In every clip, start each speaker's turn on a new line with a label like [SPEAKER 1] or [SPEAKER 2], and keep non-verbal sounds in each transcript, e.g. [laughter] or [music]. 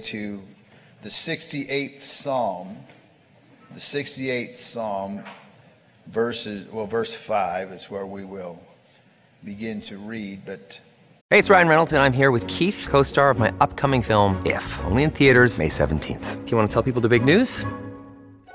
[SPEAKER 1] to the 68th Psalm, the 68th Psalm, verses, well, verse 5 is where we will begin to read, but.
[SPEAKER 2] Hey, it's Ryan Reynolds, and I'm here with Keith, co star of my upcoming film, If, only in theaters, May 17th. Do you want to tell people the big news?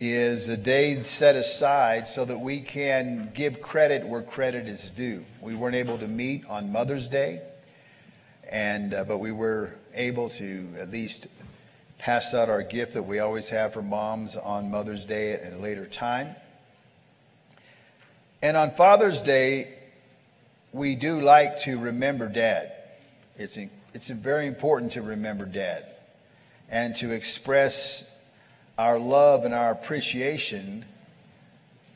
[SPEAKER 1] is a day set aside so that we can give credit where credit is due. We weren't able to meet on Mother's Day, and uh, but we were able to at least pass out our gift that we always have for moms on Mother's Day at a later time. And on Father's Day, we do like to remember Dad. It's, it's very important to remember Dad and to express our love and our appreciation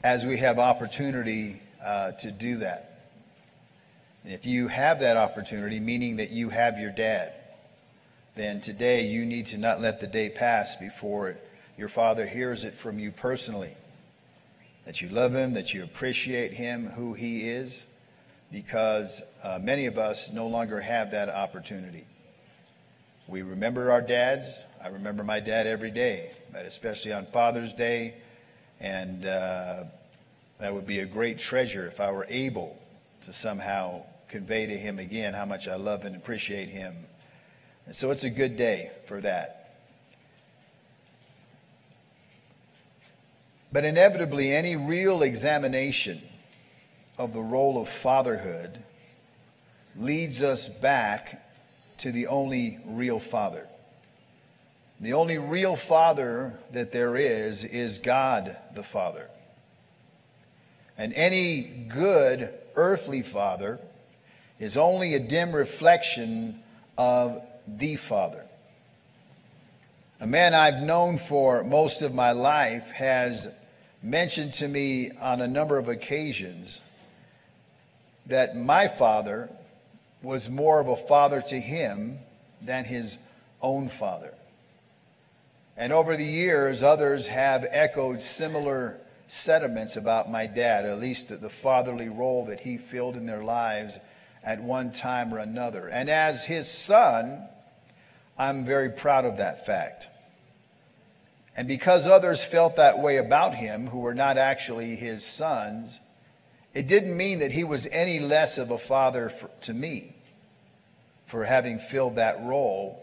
[SPEAKER 1] as we have opportunity uh, to do that. And if you have that opportunity, meaning that you have your dad, then today you need to not let the day pass before your father hears it from you personally. That you love him, that you appreciate him, who he is, because uh, many of us no longer have that opportunity. We remember our dads. I remember my dad every day, but especially on Father's Day. And uh, that would be a great treasure if I were able to somehow convey to him again how much I love and appreciate him. And so it's a good day for that. But inevitably, any real examination of the role of fatherhood leads us back to the only real Father. The only real Father that there is is God the Father. And any good earthly Father is only a dim reflection of the Father. A man I've known for most of my life has mentioned to me on a number of occasions that my father was more of a father to him than his own father. And over the years, others have echoed similar sentiments about my dad, at least the fatherly role that he filled in their lives at one time or another. And as his son, I'm very proud of that fact. And because others felt that way about him, who were not actually his sons, it didn't mean that he was any less of a father for, to me for having filled that role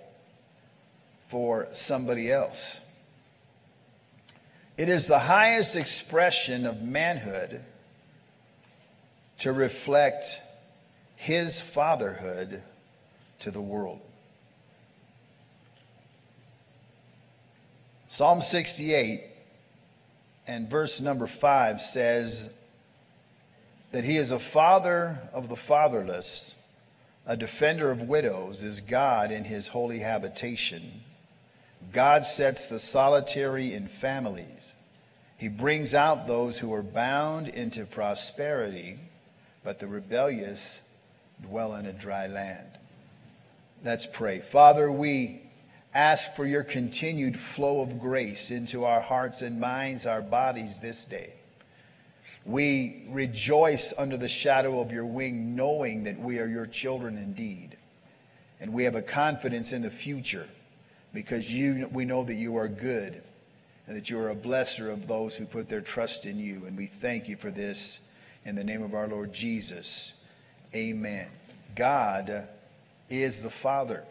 [SPEAKER 1] for somebody else. It is the highest expression of manhood to reflect his fatherhood to the world. Psalm 68 and verse number 5 says that he is a father of the fatherless a defender of widows is God in his holy habitation. God sets the solitary in families. He brings out those who are bound into prosperity, but the rebellious dwell in a dry land. Let's pray. Father, we ask for your continued flow of grace into our hearts and minds, our bodies this day. We rejoice under the shadow of your wing, knowing that we are your children indeed. And we have a confidence in the future because you, we know that you are good and that you are a blesser of those who put their trust in you. And we thank you for this in the name of our Lord Jesus. Amen. God is the Father.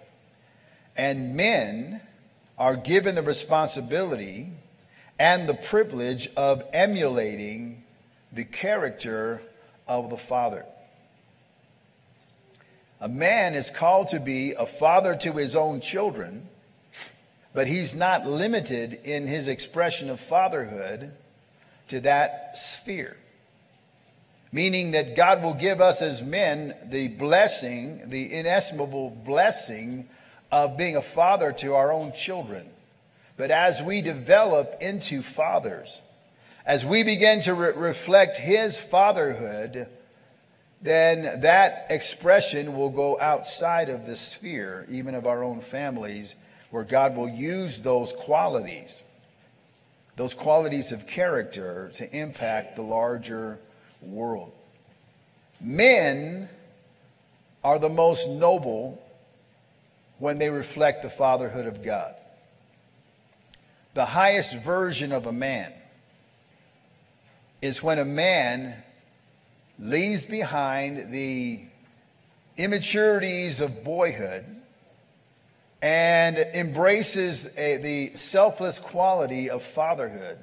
[SPEAKER 1] And men are given the responsibility and the privilege of emulating the character of the Father. A man is called to be a father to his own children, but he's not limited in his expression of fatherhood to that sphere. Meaning that God will give us as men the blessing, the inestimable blessing of being a father to our own children. But as we develop into fathers, as we begin to re- reflect his fatherhood, then that expression will go outside of the sphere, even of our own families, where God will use those qualities, those qualities of character, to impact the larger world. Men are the most noble when they reflect the fatherhood of God. The highest version of a man is when a man leaves behind the immaturities of boyhood and embraces a, the selfless quality of fatherhood.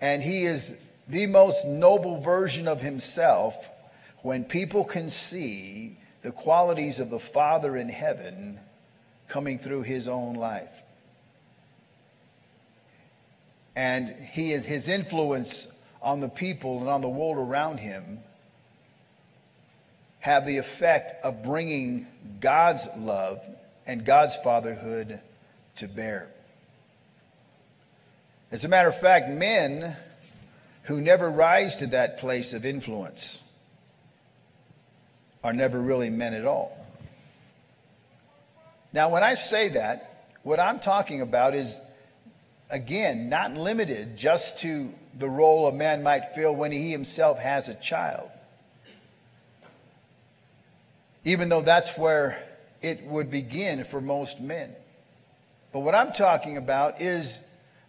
[SPEAKER 1] And he is the most noble version of himself when people can see the qualities of the Father in heaven coming through his own life. And he is, his influence on the people and on the world around him have the effect of bringing God's love and God's fatherhood to bear. As a matter of fact, men who never rise to that place of influence are never really men at all. Now, when I say that, what I'm talking about is, again, not limited just to the role a man might fill when he himself has a child. Even though that's where it would begin for most men. But what I'm talking about is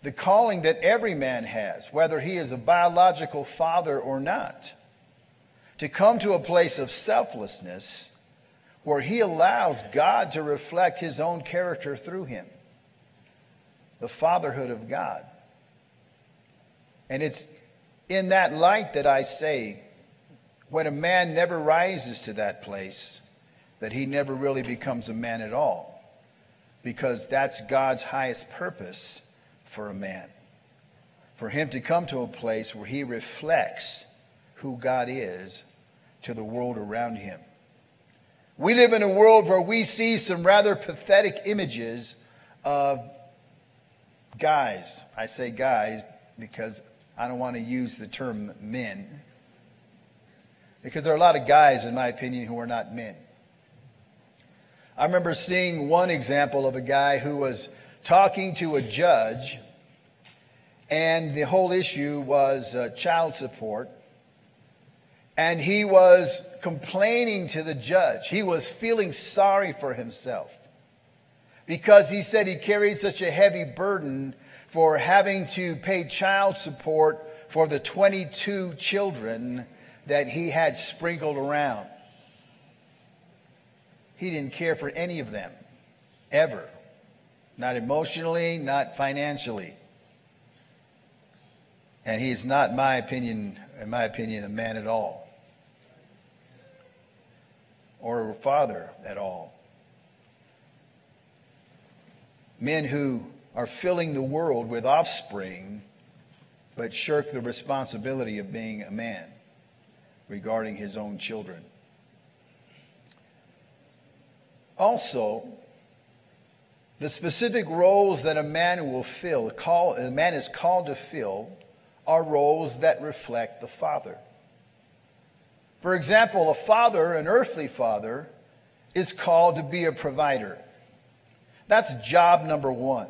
[SPEAKER 1] the calling that every man has, whether he is a biological father or not, to come to a place of selflessness where he allows God to reflect his own character through him. The fatherhood of God. And it's in that light that I say, when a man never rises to that place, that he never really becomes a man at all. Because that's God's highest purpose for a man. For him to come to a place where he reflects who God is to the world around him. We live in a world where we see some rather pathetic images of guys. I say guys because I don't want to use the term men. Because there are a lot of guys, in my opinion, who are not men. I remember seeing one example of a guy who was talking to a judge, and the whole issue was uh, child support. And he was complaining to the judge. He was feeling sorry for himself because he said he carried such a heavy burden for having to pay child support for the 22 children that he had sprinkled around. He didn't care for any of them, ever. Not emotionally, not financially. And he's not, my opinion, in my opinion, a man at all. Or a father at all. Men who are filling the world with offspring, but shirk the responsibility of being a man regarding his own children. Also, the specific roles that a man will fill, call, a man is called to fill, are roles that reflect the Father. For example, a father, an earthly father, is called to be a provider. That's job number one.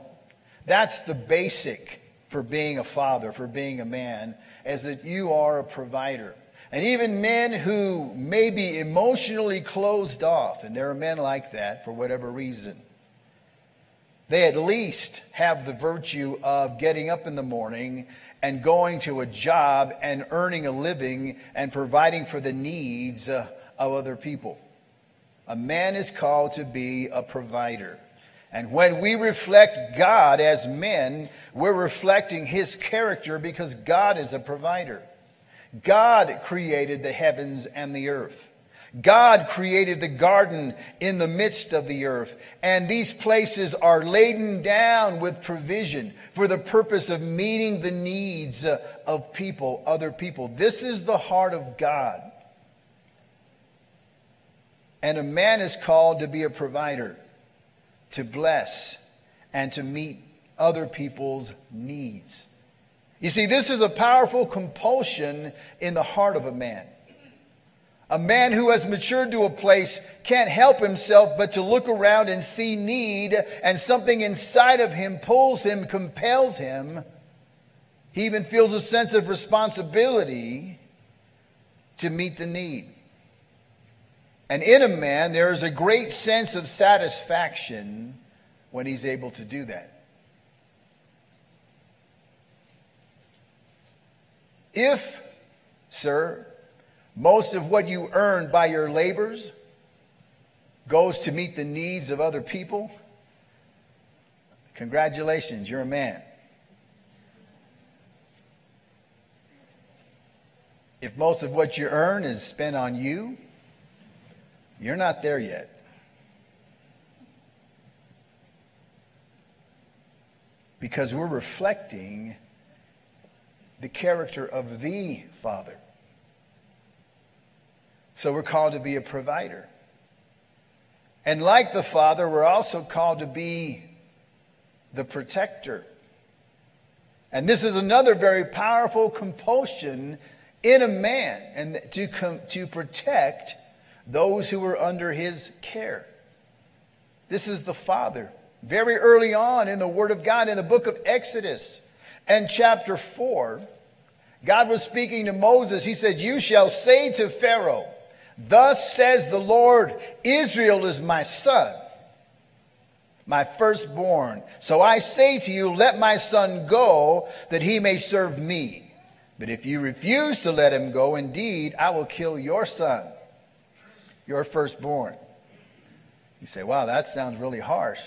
[SPEAKER 1] That's the basic for being a father, for being a man, is that you are a provider. And even men who may be emotionally closed off, and there are men like that for whatever reason, they at least have the virtue of getting up in the morning and going to a job and earning a living and providing for the needs uh, of other people. A man is called to be a provider. And when we reflect God as men, we're reflecting his character because God is a provider. God created the heavens and the earth. God created the garden in the midst of the earth, and these places are laden down with provision for the purpose of meeting the needs uh, of people, other people. This is the heart of God. And a man is called to be a provider, to bless, and to meet other people's needs. You see, this is a powerful compulsion in the heart of a man. A man who has matured to a place can't help himself but to look around and see need, and something inside of him pulls him, compels him. He even feels a sense of responsibility to meet the need. And in a man, there is a great sense of satisfaction when he's able to do that. If, sir, most of what you earn by your labors goes to meet the needs of other people. Congratulations, you're a man. If most of what you earn is spent on you, you're not there yet. Because we're reflecting the character of the Father. So we're called to be a provider. And like the Father, we're also called to be the protector. And this is another very powerful compulsion in a man and to, com- to protect those who were under his care. This is the Father. Very early on in the Word of God, in the book of Exodus and chapter 4, God was speaking to Moses. He said, You shall say to Pharaoh, Thus says the Lord, Israel is my son, my firstborn. So I say to you, let my son go that he may serve me. But if you refuse to let him go, indeed, I will kill your son, your firstborn. You say, wow, that sounds really harsh.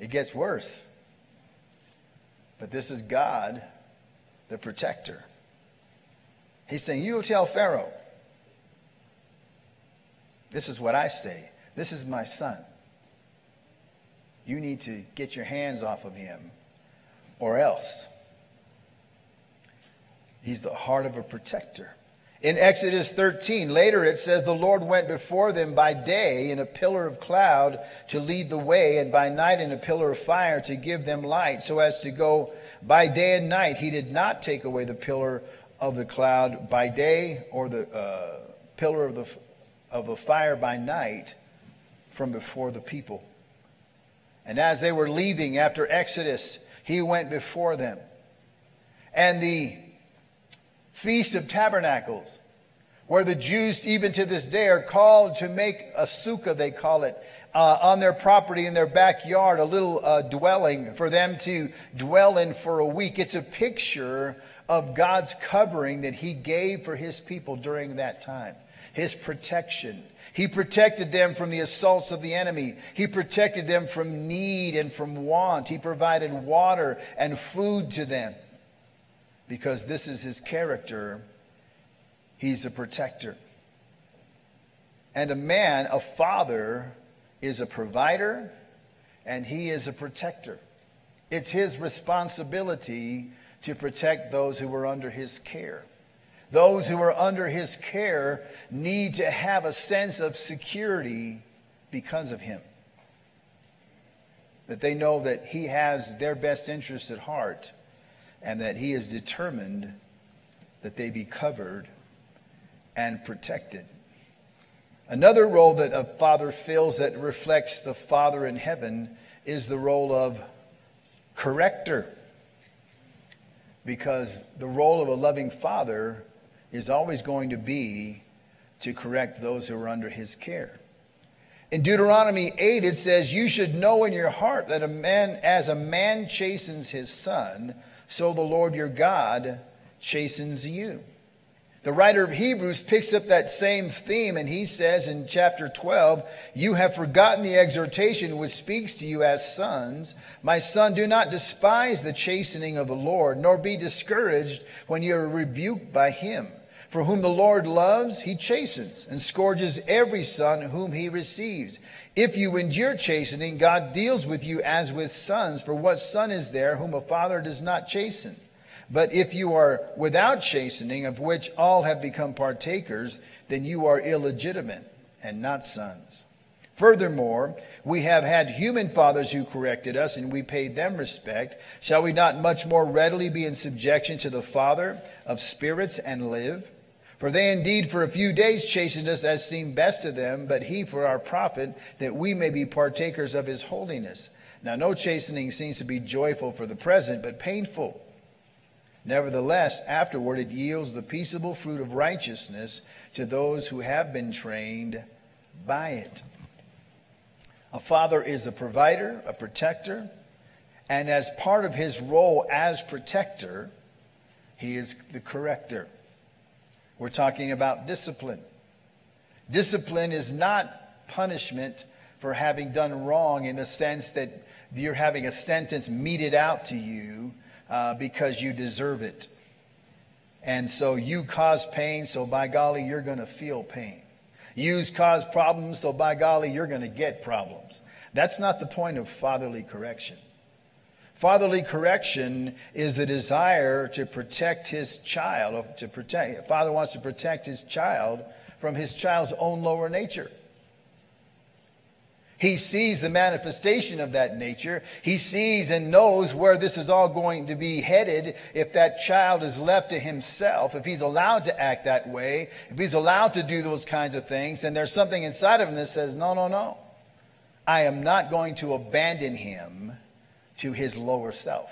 [SPEAKER 1] It gets worse. But this is God, the protector. He's saying, You tell Pharaoh, this is what I say. This is my son. You need to get your hands off of him, or else. He's the heart of a protector. In Exodus 13, later it says, The Lord went before them by day in a pillar of cloud to lead the way, and by night in a pillar of fire to give them light, so as to go by day and night. He did not take away the pillar of the cloud by day or the uh, pillar of the of a fire by night from before the people. And as they were leaving after Exodus, he went before them. And the Feast of Tabernacles, where the Jews, even to this day, are called to make a sukkah, they call it, uh, on their property in their backyard, a little uh, dwelling for them to dwell in for a week. It's a picture of God's covering that He gave for His people during that time his protection. He protected them from the assaults of the enemy. He protected them from need and from want. He provided water and food to them because this is his character. He's a protector. And a man, a father, is a provider and he is a protector. It's his responsibility to protect those who are under his care. Those who are under his care need to have a sense of security because of him. That they know that he has their best interest at heart and that he is determined that they be covered and protected. Another role that a father fills that reflects the Father in heaven is the role of corrector. Because the role of a loving father is always going to be to correct those who are under his care. In Deuteronomy 8, it says, You should know in your heart that a man, as a man chastens his son, so the Lord your God chastens you. The writer of Hebrews picks up that same theme and he says in chapter 12, You have forgotten the exhortation which speaks to you as sons. My son, do not despise the chastening of the Lord, nor be discouraged when you are rebuked by him. For whom the Lord loves, he chastens and scourges every son whom he receives. If you endure chastening, God deals with you as with sons. For what son is there whom a father does not chasten? But if you are without chastening, of which all have become partakers, then you are illegitimate and not sons. Furthermore, we have had human fathers who corrected us, and we paid them respect. Shall we not much more readily be in subjection to the Father of spirits and live? For they indeed for a few days chastened us as seemed best to them, but he for our profit, that we may be partakers of his holiness. Now, no chastening seems to be joyful for the present, but painful. Nevertheless, afterward it yields the peaceable fruit of righteousness to those who have been trained by it. A father is a provider, a protector, and as part of his role as protector, he is the corrector. We're talking about discipline. Discipline is not punishment for having done wrong in the sense that you're having a sentence meted out to you uh, because you deserve it. And so you cause pain, so by golly, you're going to feel pain. You cause problems, so by golly, you're going to get problems. That's not the point of fatherly correction. Fatherly correction is the desire to protect his child, to protect, father wants to protect his child from his child's own lower nature. He sees the manifestation of that nature. He sees and knows where this is all going to be headed if that child is left to himself, if he's allowed to act that way, if he's allowed to do those kinds of things. And there's something inside of him that says, no, no, no. I am not going to abandon him to his lower self.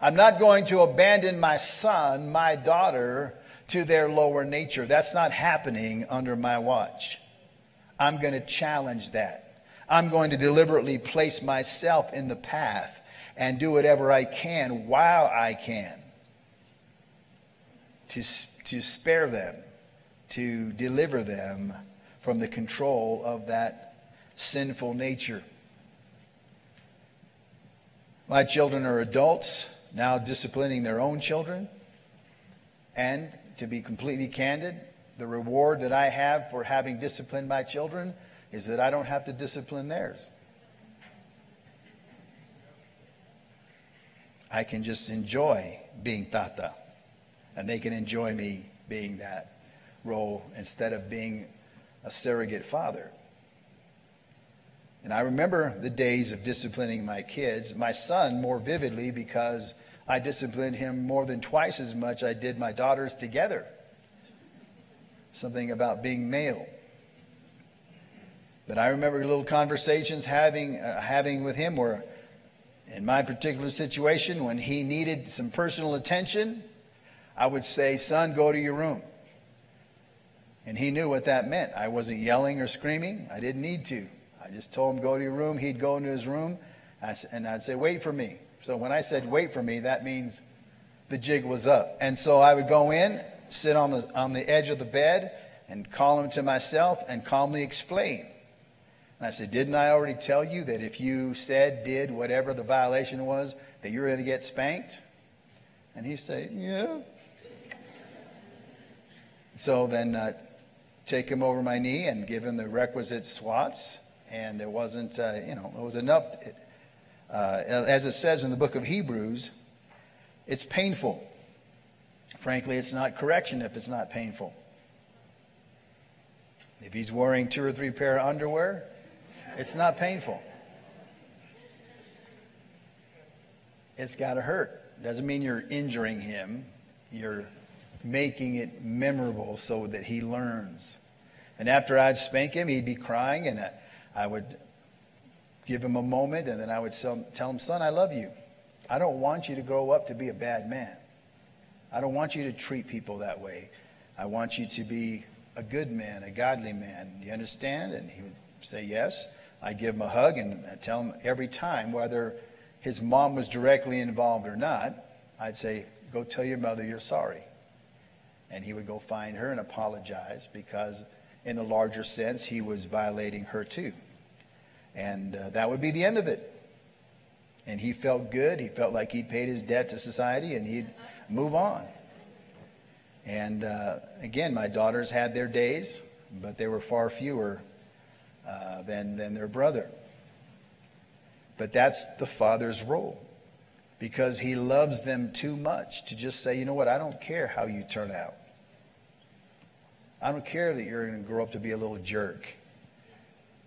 [SPEAKER 1] I'm not going to abandon my son, my daughter, to their lower nature. That's not happening under my watch. I'm going to challenge that. I'm going to deliberately place myself in the path and do whatever I can while I can to, to spare them, to deliver them from the control of that sinful nature. My children are adults, now disciplining their own children. And to be completely candid, the reward that I have for having disciplined my children is that I don't have to discipline theirs. I can just enjoy being tata, and they can enjoy me being that role instead of being a surrogate father. And I remember the days of disciplining my kids, my son more vividly because I disciplined him more than twice as much I did my daughters together. Something about being male. But I remember little conversations having, uh, having with him where, in my particular situation, when he needed some personal attention, I would say, Son, go to your room. And he knew what that meant. I wasn't yelling or screaming. I didn't need to. I just told him, go to your room. He'd go into his room. And I'd say, wait for me. So when I said wait for me, that means the jig was up. And so I would go in, sit on the, on the edge of the bed, and call him to myself and calmly explain. And I said, Didn't I already tell you that if you said, did, whatever the violation was, that you're going to get spanked? And he said, Yeah. So then uh, take him over my knee and give him the requisite swats. And it wasn't, uh, you know, it was enough. Uh, as it says in the book of Hebrews, it's painful. Frankly, it's not correction if it's not painful. If he's wearing two or three pair of underwear, it's not painful. It's got to hurt. Doesn't mean you're injuring him. You're making it memorable so that he learns. And after I'd spank him, he'd be crying, and I would give him a moment, and then I would tell him, Son, I love you. I don't want you to grow up to be a bad man. I don't want you to treat people that way. I want you to be a good man, a godly man. You understand? And he would say, Yes. I give him a hug and I tell him every time, whether his mom was directly involved or not, I'd say, Go tell your mother you're sorry. And he would go find her and apologize because, in the larger sense, he was violating her too. And uh, that would be the end of it. And he felt good. He felt like he'd paid his debt to society and he'd move on. And uh, again, my daughters had their days, but they were far fewer uh, than, than their brother. But that's the father's role because he loves them too much to just say, you know what, I don't care how you turn out. I don't care that you're going to grow up to be a little jerk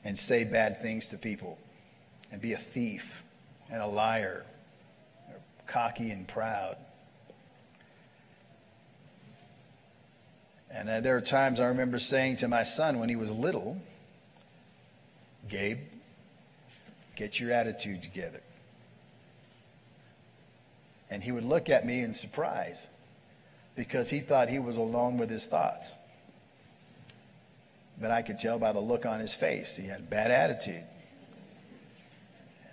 [SPEAKER 1] and say bad things to people and be a thief and a liar, or cocky and proud. And uh, there are times I remember saying to my son when he was little, Gabe, get your attitude together. And he would look at me in surprise because he thought he was alone with his thoughts. But I could tell by the look on his face, he had a bad attitude.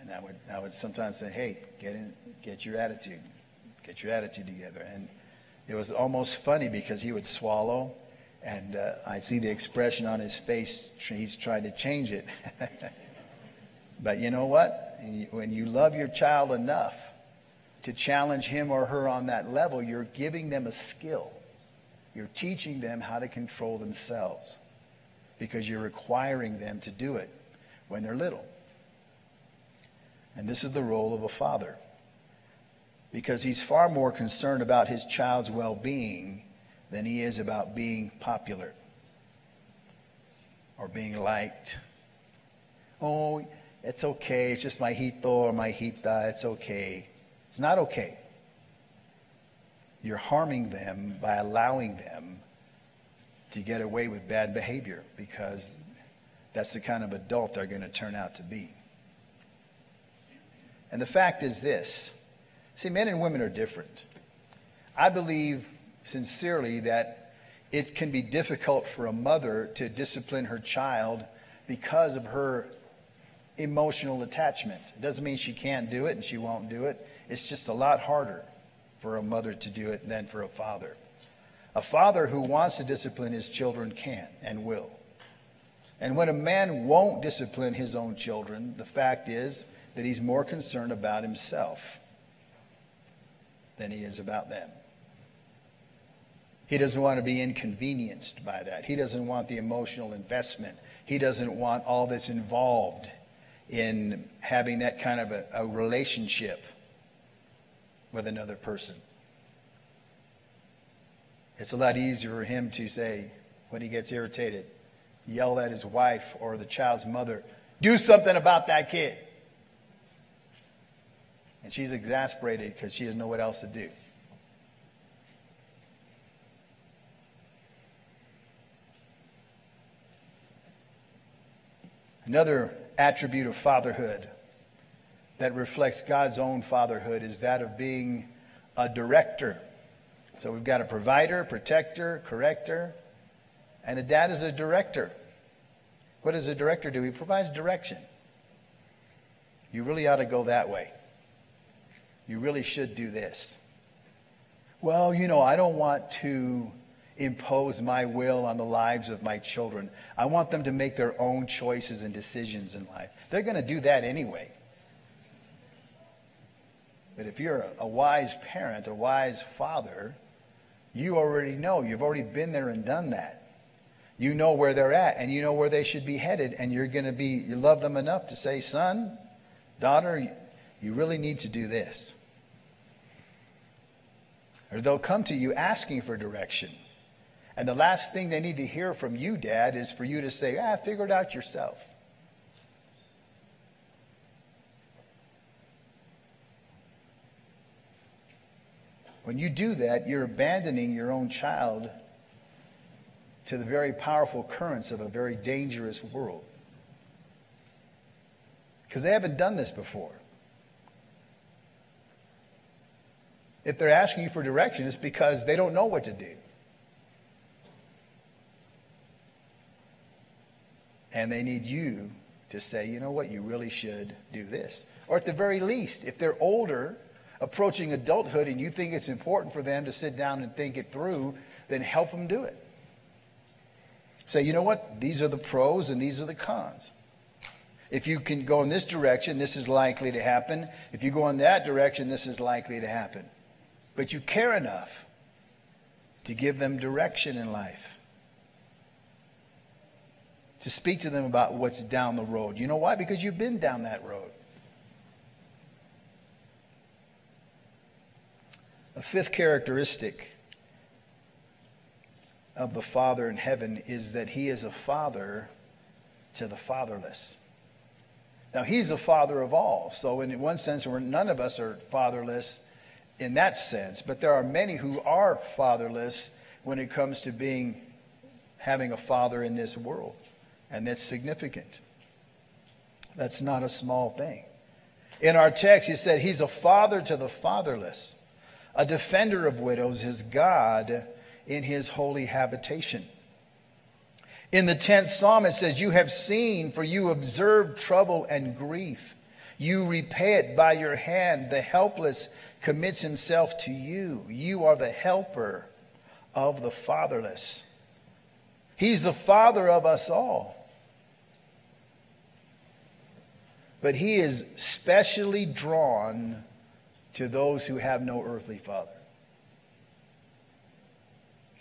[SPEAKER 1] And I would, I would sometimes say, hey, get, in, get your attitude. Get your attitude together. And it was almost funny because he would swallow, and uh, I'd see the expression on his face. He's tried to change it. [laughs] but you know what? When you love your child enough to challenge him or her on that level, you're giving them a skill. You're teaching them how to control themselves because you're requiring them to do it when they're little. And this is the role of a father because he's far more concerned about his child's well being than he is about being popular or being liked. Oh, it's okay. It's just my hijo or my hija. It's okay. It's not okay. You're harming them by allowing them to get away with bad behavior because that's the kind of adult they're going to turn out to be. And the fact is this see, men and women are different. I believe sincerely that it can be difficult for a mother to discipline her child because of her emotional attachment. It doesn't mean she can't do it and she won't do it. It's just a lot harder for a mother to do it than for a father. A father who wants to discipline his children can and will. And when a man won't discipline his own children, the fact is that he's more concerned about himself than he is about them. He doesn't want to be inconvenienced by that. He doesn't want the emotional investment. He doesn't want all that's involved in having that kind of a, a relationship with another person. It's a lot easier for him to say, when he gets irritated, yell at his wife or the child's mother, do something about that kid. And she's exasperated because she doesn't know what else to do. Another attribute of fatherhood that reflects God's own fatherhood is that of being a director. So we've got a provider, protector, corrector, and a dad is a director. What does a director do? He provides direction. You really ought to go that way. You really should do this. Well, you know, I don't want to impose my will on the lives of my children. I want them to make their own choices and decisions in life. They're going to do that anyway. But if you're a wise parent, a wise father, you already know. You've already been there and done that. You know where they're at and you know where they should be headed, and you're going to be, you love them enough to say, son, daughter, you really need to do this. Or they'll come to you asking for direction. And the last thing they need to hear from you, Dad, is for you to say, ah, figure it out yourself. When you do that, you're abandoning your own child to the very powerful currents of a very dangerous world. Because they haven't done this before. If they're asking you for direction, it's because they don't know what to do. And they need you to say, you know what, you really should do this. Or at the very least, if they're older approaching adulthood and you think it's important for them to sit down and think it through, then help them do it. Say, you know what? These are the pros and these are the cons. If you can go in this direction, this is likely to happen. If you go in that direction, this is likely to happen. But you care enough to give them direction in life, to speak to them about what's down the road. You know why? Because you've been down that road. A fifth characteristic of the Father in heaven is that he is a father to the fatherless. Now, he's the father of all. So, in one sense, we're, none of us are fatherless in that sense, but there are many who are fatherless when it comes to being having a father in this world. And that's significant. That's not a small thing. In our text, he said, He's a father to the fatherless, a defender of widows, his God in his holy habitation. In the 10th psalm, it says, You have seen, for you observe trouble and grief. You repay it by your hand. The helpless commits himself to you. You are the helper of the fatherless. He's the father of us all. But he is specially drawn to those who have no earthly father.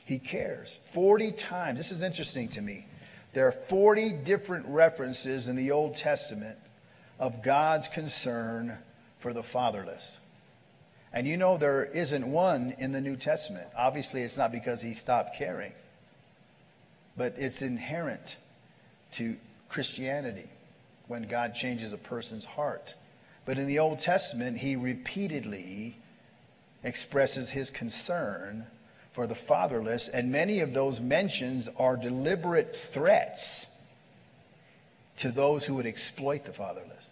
[SPEAKER 1] He cares. 40 times. This is interesting to me. There are 40 different references in the Old Testament of God's concern for the fatherless. And you know there isn't one in the New Testament. Obviously, it's not because he stopped caring, but it's inherent to Christianity when God changes a person's heart. But in the Old Testament, he repeatedly expresses his concern for the fatherless, and many of those mentions are deliberate threats to those who would exploit the fatherless.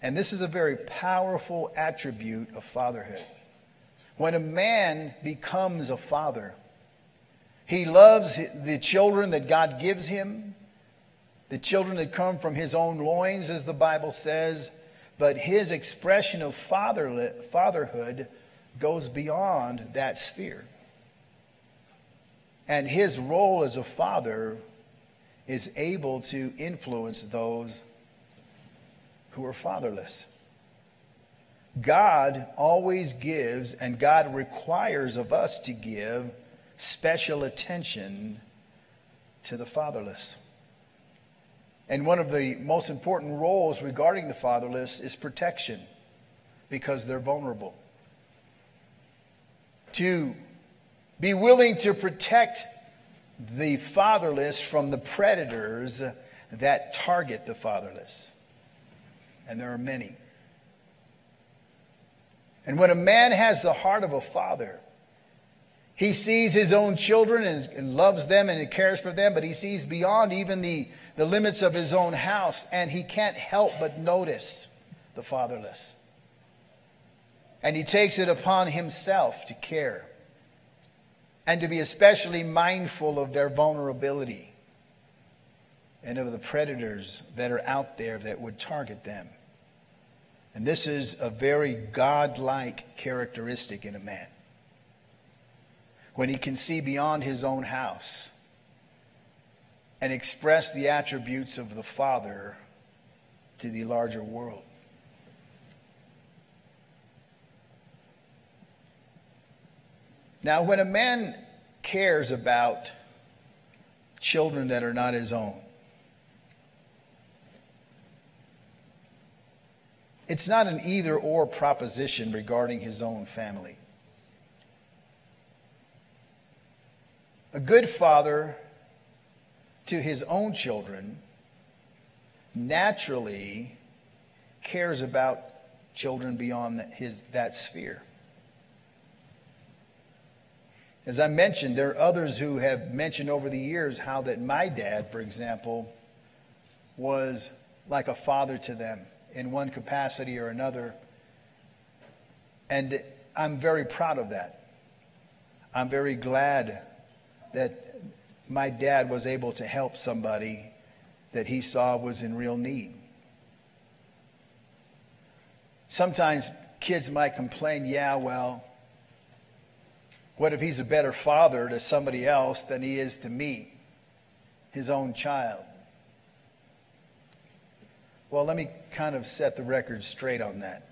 [SPEAKER 1] And this is a very powerful attribute of fatherhood. When a man becomes a father, he loves the children that God gives him, the children that come from his own loins, as the Bible says but his expression of fatherhood goes beyond that sphere. And his role as a father is able to influence those who are fatherless. God always gives, and God requires of us to give special attention to the fatherless. And one of the most important roles regarding the fatherless is protection because they're vulnerable. To be willing to protect the fatherless from the predators that target the fatherless. And there are many. And when a man has the heart of a father, he sees his own children and, loves them and cares for them, but he sees beyond even the the limits of his own house, and he can't help but notice the fatherless. And he takes it upon himself to care and to be especially mindful of their vulnerability and of the predators that are out there that would target them. And this is a very godlike characteristic in a man. When he can see beyond his own house and express the attributes of the Father to the larger world. Now, when a man cares about children that are not his own, it's not an either or proposition regarding his own family. A good father to his own children naturally cares about children beyond his, that sphere. As I mentioned, there are others who have mentioned over the years how that my dad, for example, was like a father to them in one capacity or another. And I'm very proud of that. I'm very glad that my dad was able to help somebody that he saw was in real need. Sometimes kids might complain, yeah, well, what if he's a better father to somebody else than he is to me, his own child? Well, let me kind of set the record straight on that.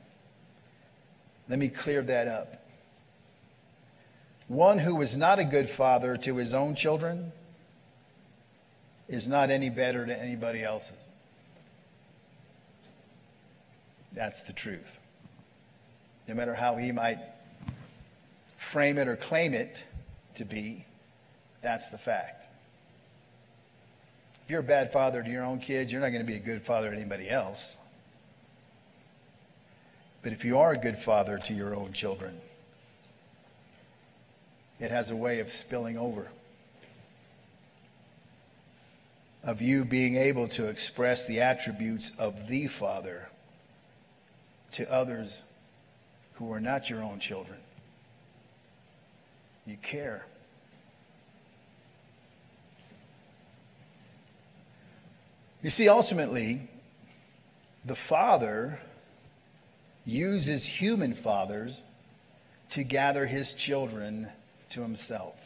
[SPEAKER 1] Let me clear that up. One who is not a good father to his own children is not any better to anybody else's. That's the truth. No matter how he might frame it or claim it to be, that's the fact. If you're a bad father to your own kids, you're not going to be a good father to anybody else. But if you are a good father to your own children, it has a way of spilling over. Of you being able to express the attributes of the Father to others who are not your own children. You care. You see, ultimately, the Father uses human fathers to gather his children to himself.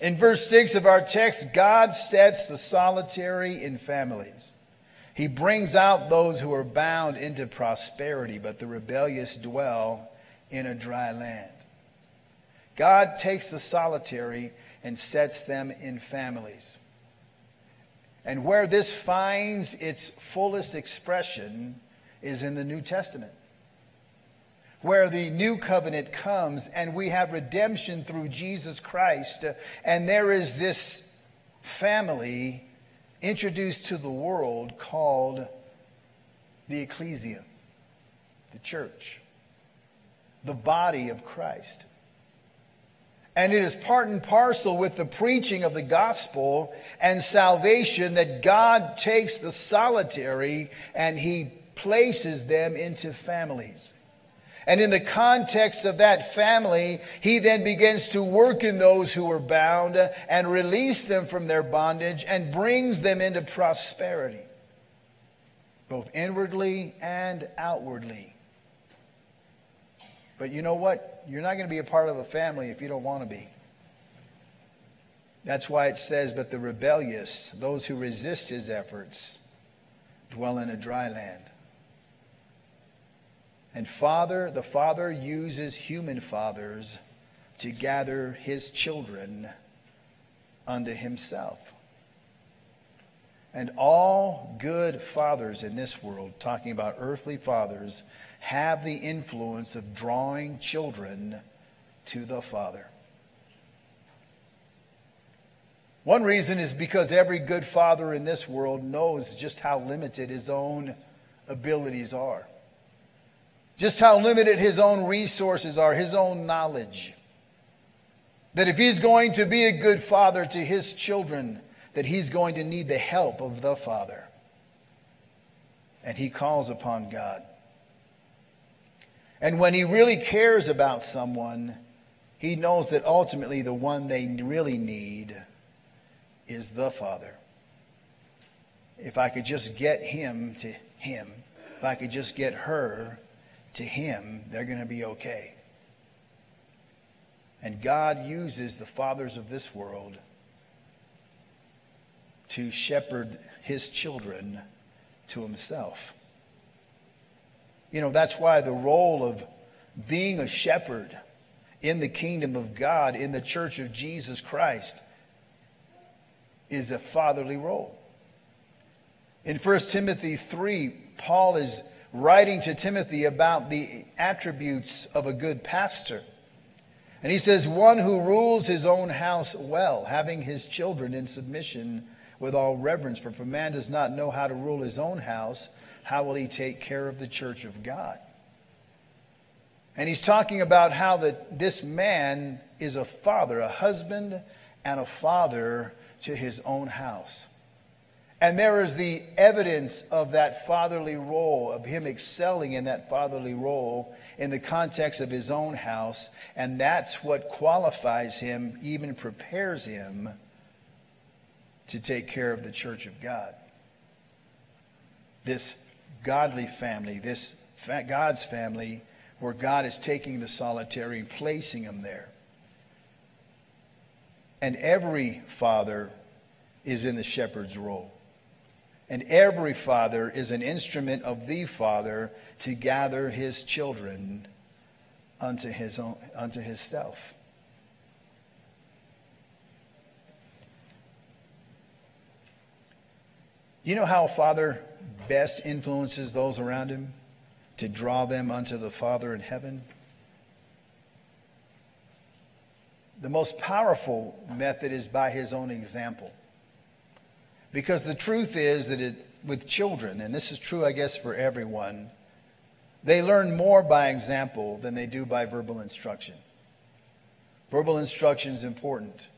[SPEAKER 1] In verse 6 of our text, God sets the solitary in families. He brings out those who are bound into prosperity, but the rebellious dwell in a dry land. God takes the solitary and sets them in families. And where this finds its fullest expression is in the New Testament, where the new covenant comes and we have redemption through Jesus Christ, uh, and there is this family introduced to the world called the ecclesia, the church, the body of Christ. And it is part and parcel with the preaching of the gospel and salvation that God takes the solitary and he places them into families. And in the context of that family, he then begins to work in those who are bound and release them from their bondage and brings them into prosperity, both inwardly and outwardly. But you know what? You're not going to be a part of a family if you don't want to be. That's why it says, But the rebellious, those who resist his efforts, dwell in a dry land. And Father, the Father uses human fathers to gather his children unto himself. And all good fathers in this world, talking about earthly fathers, have the influence of drawing children to the Father. One reason is because every good father in this world knows just how limited his own abilities are just how limited his own resources are, his own knowledge. That if he's going to be a good father to his children, that he's going to need the help of the Father. And he calls upon God. And when he really cares about someone, he knows that ultimately the one they really need is the Father. If I could just get him to him, if I could just get her to Him, they're going to be okay. And God uses the fathers of this world to shepherd His children to Himself. You know, that's why the role of being a shepherd in the kingdom of God, in the church of Jesus Christ, is a fatherly role. In 1 Timothy 3, Paul is writing to Timothy about the attributes of a good pastor. And he says, One who rules his own house well, having his children in submission with all reverence. For if a man does not know how to rule his own house, how will he take care of the church of God? And he's talking about how that this man is a father, a husband and a father to his own house. And there is the evidence of that fatherly role, of him excelling in that fatherly role in the context of his own house. And that's what qualifies him, even prepares him to take care of the church of God. This godly family, this God's family, where God is taking the solitary and placing him there. And every father is in the shepherd's role. And every father is an instrument of the Father to gather his children unto his own, unto himself. You know how a father best influences those around him to draw them unto the Father in heaven? The most powerful method is by his own example. Because the truth is that it, with children, and this is true, I guess, for everyone, they learn more by example than they do by verbal instruction. Verbal instruction is important,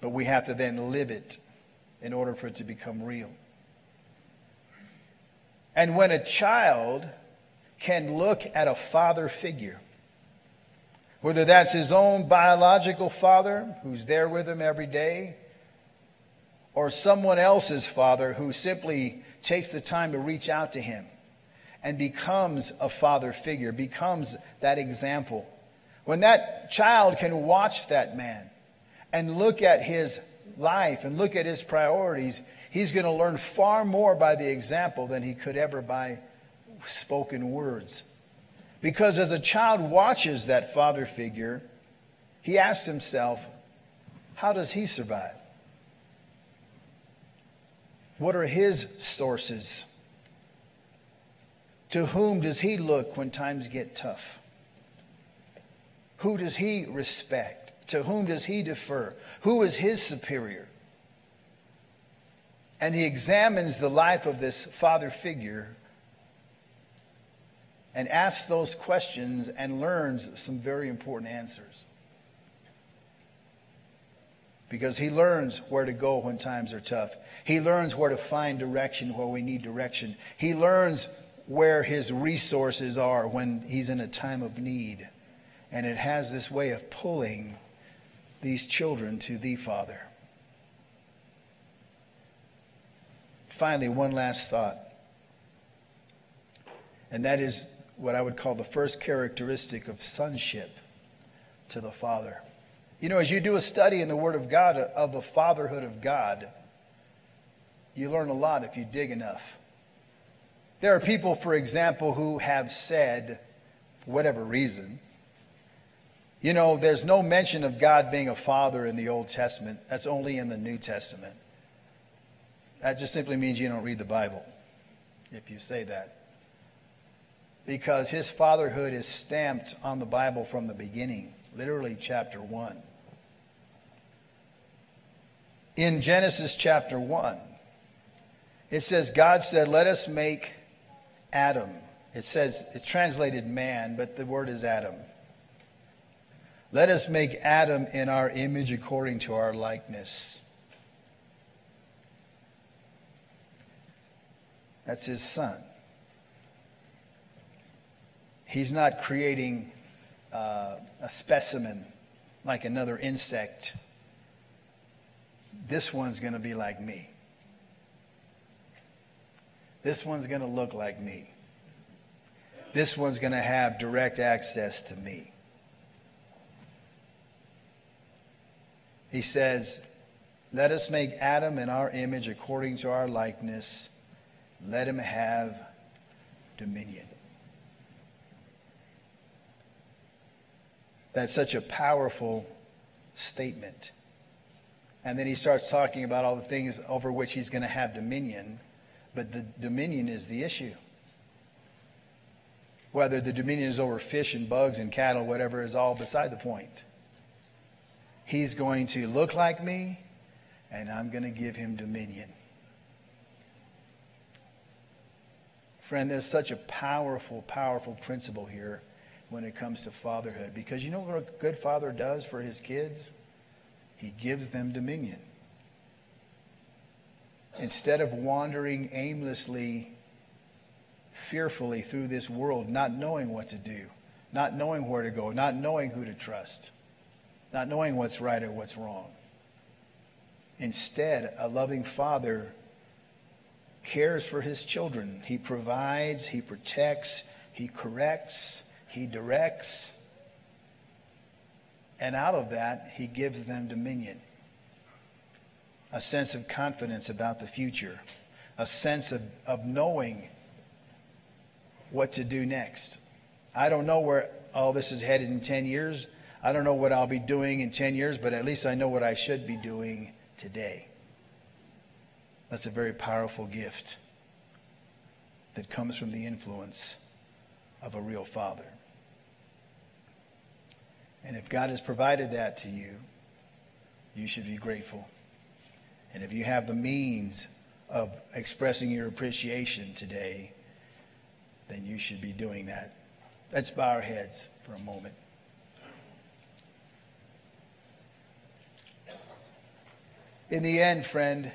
[SPEAKER 1] but we have to then live it in order for it to become real. And when a child can look at a father figure, whether that's his own biological father who's there with him every day, or someone else's father who simply takes the time to reach out to him and becomes a father figure, becomes that example. When that child can watch that man and look at his life and look at his priorities, he's going to learn far more by the example than he could ever by spoken words. Because as a child watches that father figure, he asks himself, how does he survive? What are his sources? To whom does he look when times get tough? Who does he respect? To whom does he defer? Who is his superior? And he examines the life of this father figure and asks those questions and learns some very important answers. Because he learns where to go when times are tough. He learns where to find direction where we need direction. He learns where his resources are when he's in a time of need. And it has this way of pulling these children to the Father. Finally, one last thought. And that is what I would call the first characteristic of sonship to the Father. You know, as you do a study in the Word of God uh, of the fatherhood of God, you learn a lot if you dig enough. There are people, for example, who have said, for whatever reason, you know, there's no mention of God being a father in the Old Testament. That's only in the New Testament. That just simply means you don't read the Bible if you say that. Because his fatherhood is stamped on the Bible from the beginning, literally, chapter 1. In Genesis chapter 1, it says, God said, Let us make Adam. It says, it's translated man, but the word is Adam. Let us make Adam in our image according to our likeness. That's his son. He's not creating uh, a specimen like another insect. This one's going to be like me. This one's going to look like me. This one's going to have direct access to me. He says, Let us make Adam in our image according to our likeness. Let him have dominion. That's such a powerful statement. And then he starts talking about all the things over which he's going to have dominion. But the dominion is the issue. Whether the dominion is over fish and bugs and cattle, whatever, is all beside the point. He's going to look like me, and I'm going to give him dominion. Friend, there's such a powerful, powerful principle here when it comes to fatherhood. Because you know what a good father does for his kids? He gives them dominion. Instead of wandering aimlessly, fearfully through this world, not knowing what to do, not knowing where to go, not knowing who to trust, not knowing what's right or what's wrong. Instead, a loving father cares for his children. He provides, he protects, he corrects, he directs. And out of that, he gives them dominion, a sense of confidence about the future, a sense of, of knowing what to do next. I don't know where all this is headed in 10 years. I don't know what I'll be doing in 10 years, but at least I know what I should be doing today. That's a very powerful gift that comes from the influence of a real father. And if God has provided that to you, you should be grateful. And if you have the means of expressing your appreciation today, then you should be doing that. Let's bow our heads for a moment. In the end, friend,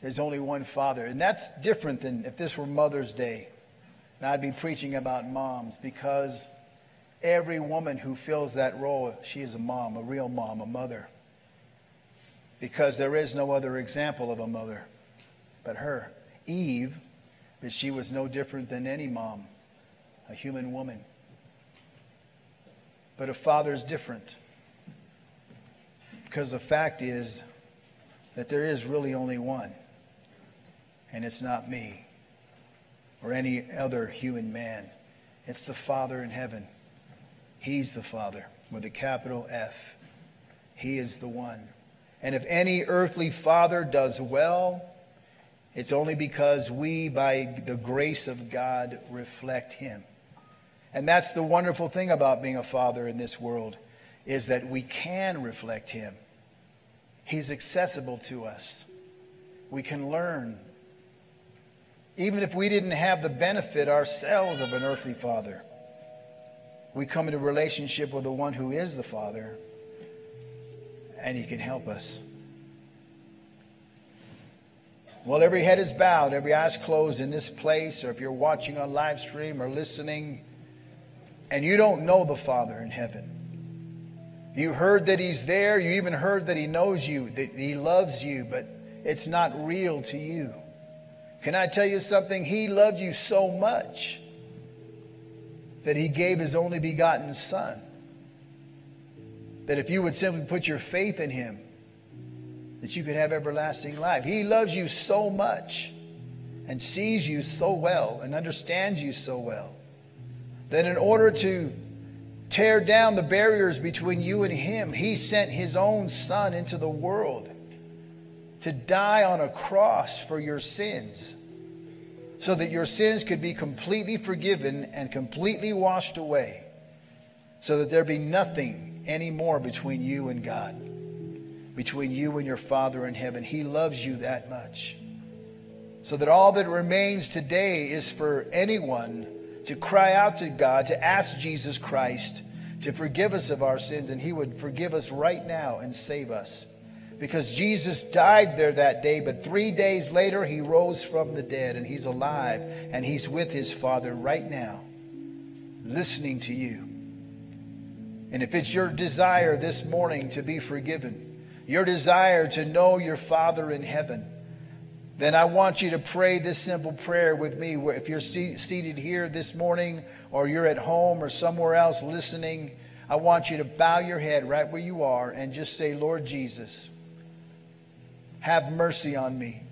[SPEAKER 1] there's only one Father. And that's different than if this were Mother's Day. And I'd be preaching about moms because every woman who fills that role, she is a mom, a real mom, a mother. Because there is no other example of a mother but her. Eve, but she was no different than any mom, a human woman. But a father is different. Because the fact is, that there is really only one, and it's not me or any other human man. It's the Father in heaven. He's the Father with a capital F. He is the one. And if any earthly father does well, it's only because we, by the grace of God, reflect him. And that's the wonderful thing about being a father in this world, is that we can reflect him. He's accessible to us. We can learn. Even if we didn't have the benefit ourselves of an earthly father, we come into relationship with the one who is the Father, and he can help us. Well, every head is bowed, every eye is closed in this place, or if you're watching on live stream or listening, and you don't know the Father in heaven, you heard that He's there. You even heard that He knows you, that He loves you, but it's not real to you. Can I tell you something? He loved you so much that He gave His only begotten Son. That if you would simply put your faith in Him, that you could have everlasting life. He loves you so much and sees you so well and understands you so well that in order to tear down the barriers between you and Him. He sent His own Son into the world to die on a cross for your sins so that your sins could be completely forgiven and completely washed away so that there be nothing anymore between you and God, between you and your Father in heaven. He loves you that much. So that all that remains today is for anyone to cry out to God, to ask Jesus Christ to forgive us of our sins, and He would forgive us right now and save us. Because Jesus died there that day, but three days later, He rose from the dead, and He's alive, and He's with His Father right now, listening to you. And if it's your desire this morning to be forgiven, your desire to know your Father in heaven, then I want you to pray this simple prayer with me. If you're seated here this morning or you're at home or somewhere else listening, I want you to bow your head right where you are and just say, Lord Jesus, have mercy on me.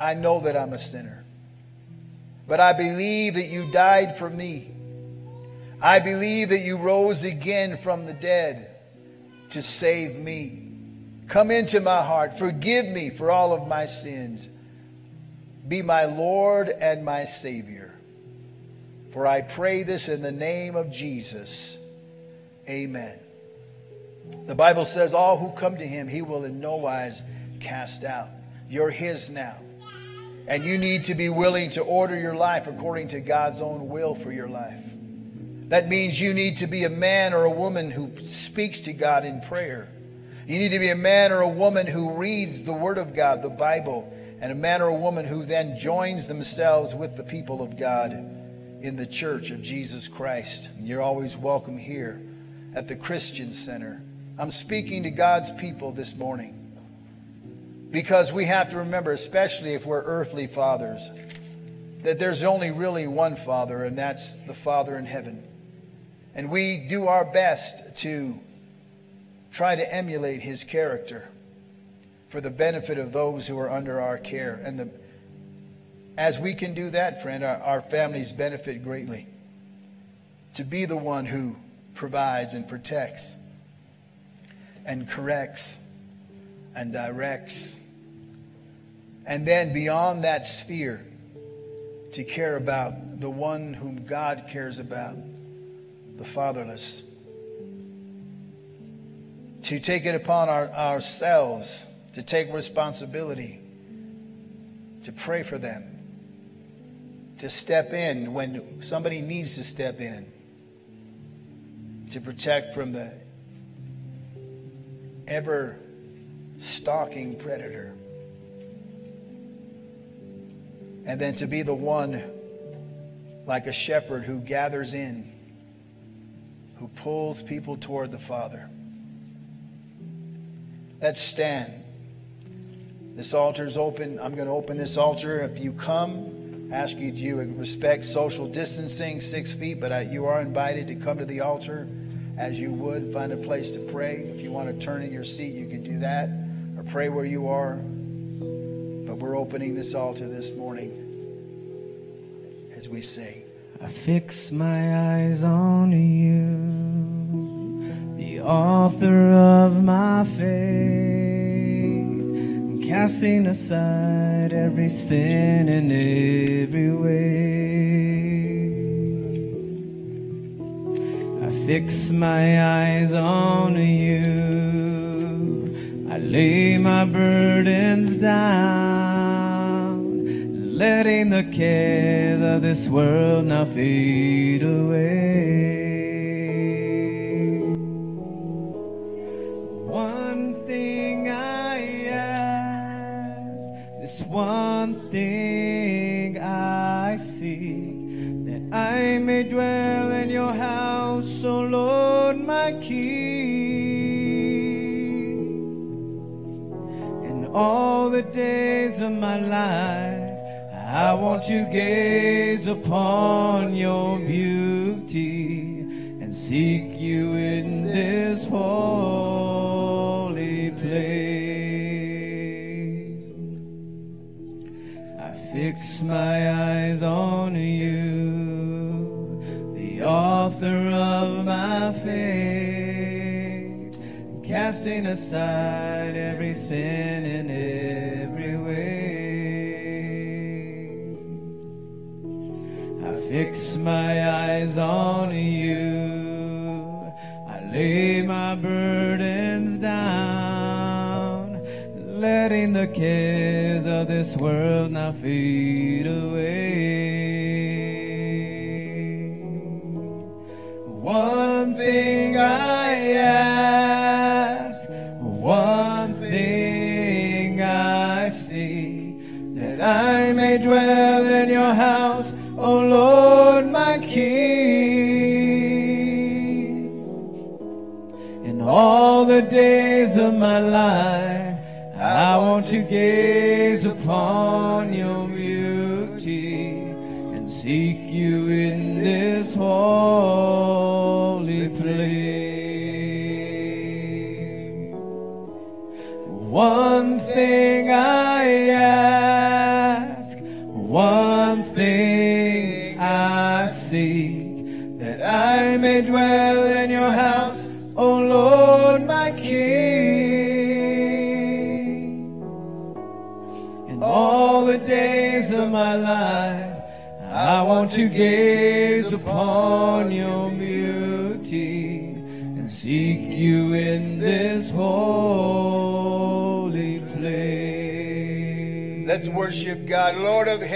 [SPEAKER 1] I know that I'm a sinner, but I believe that you died for me. I believe that you rose again from the dead to save me. Come into my heart. Forgive me for all of my sins. Be my Lord and my Savior. For I pray this in the name of Jesus. Amen. The Bible says, All who come to him, he will in no wise cast out. You're his now. And you need to be willing to order your life according to God's own will for your life. That means you need to be a man or a woman who speaks to God in prayer. You need to be a man or a woman who reads the Word of God, the Bible, and a man or a woman who then joins themselves with the people of God in the church of Jesus Christ. And you're always welcome here at the Christian Center. I'm speaking to God's people this morning. Because we have to remember, especially if we're earthly fathers, that there's only really one Father, and that's the Father in heaven. And we do our best to try to emulate his character for the benefit of those who are under our care. And the, as we can do that, friend, our, our families benefit greatly. To be the one who provides and protects and corrects and directs. And then beyond that sphere, to care about the one whom God cares about, the fatherless. To take it upon our, ourselves, to take responsibility, to pray for them, to step in when somebody needs to step in, to protect from the ever stalking predator. And then to be the one, like a shepherd, who gathers in, who pulls people toward the Father. Let's stand. This altar is open. I'm going to open this altar. If you come, ask you to respect social distancing, six feet, but I, you are invited to come to the altar as you would. Find a place to pray. If you want to turn in your seat, you can do that or pray where you are. But we're opening this altar this morning as we sing.
[SPEAKER 3] I fix my eyes on you, the author of my faith, casting aside every sin and every way. I fix my eyes on you, lay my burdens down, letting the cares of this world now fade away. One thing I ask, this one thing I seek, that I may dwell in your house, all the days of my life, I want to gaze upon your beauty and seek you in this holy place. I fix my eyes on you, the author of my faith, casting aside every sin and every way. I fix my eyes on you. I lay my burdens down, letting the cares of this world now fade away. One thing I ask, my life, I want to gaze upon your beauty and seek gaze upon your beauty and seek you in this holy place.
[SPEAKER 1] Let's worship God, Lord of heaven.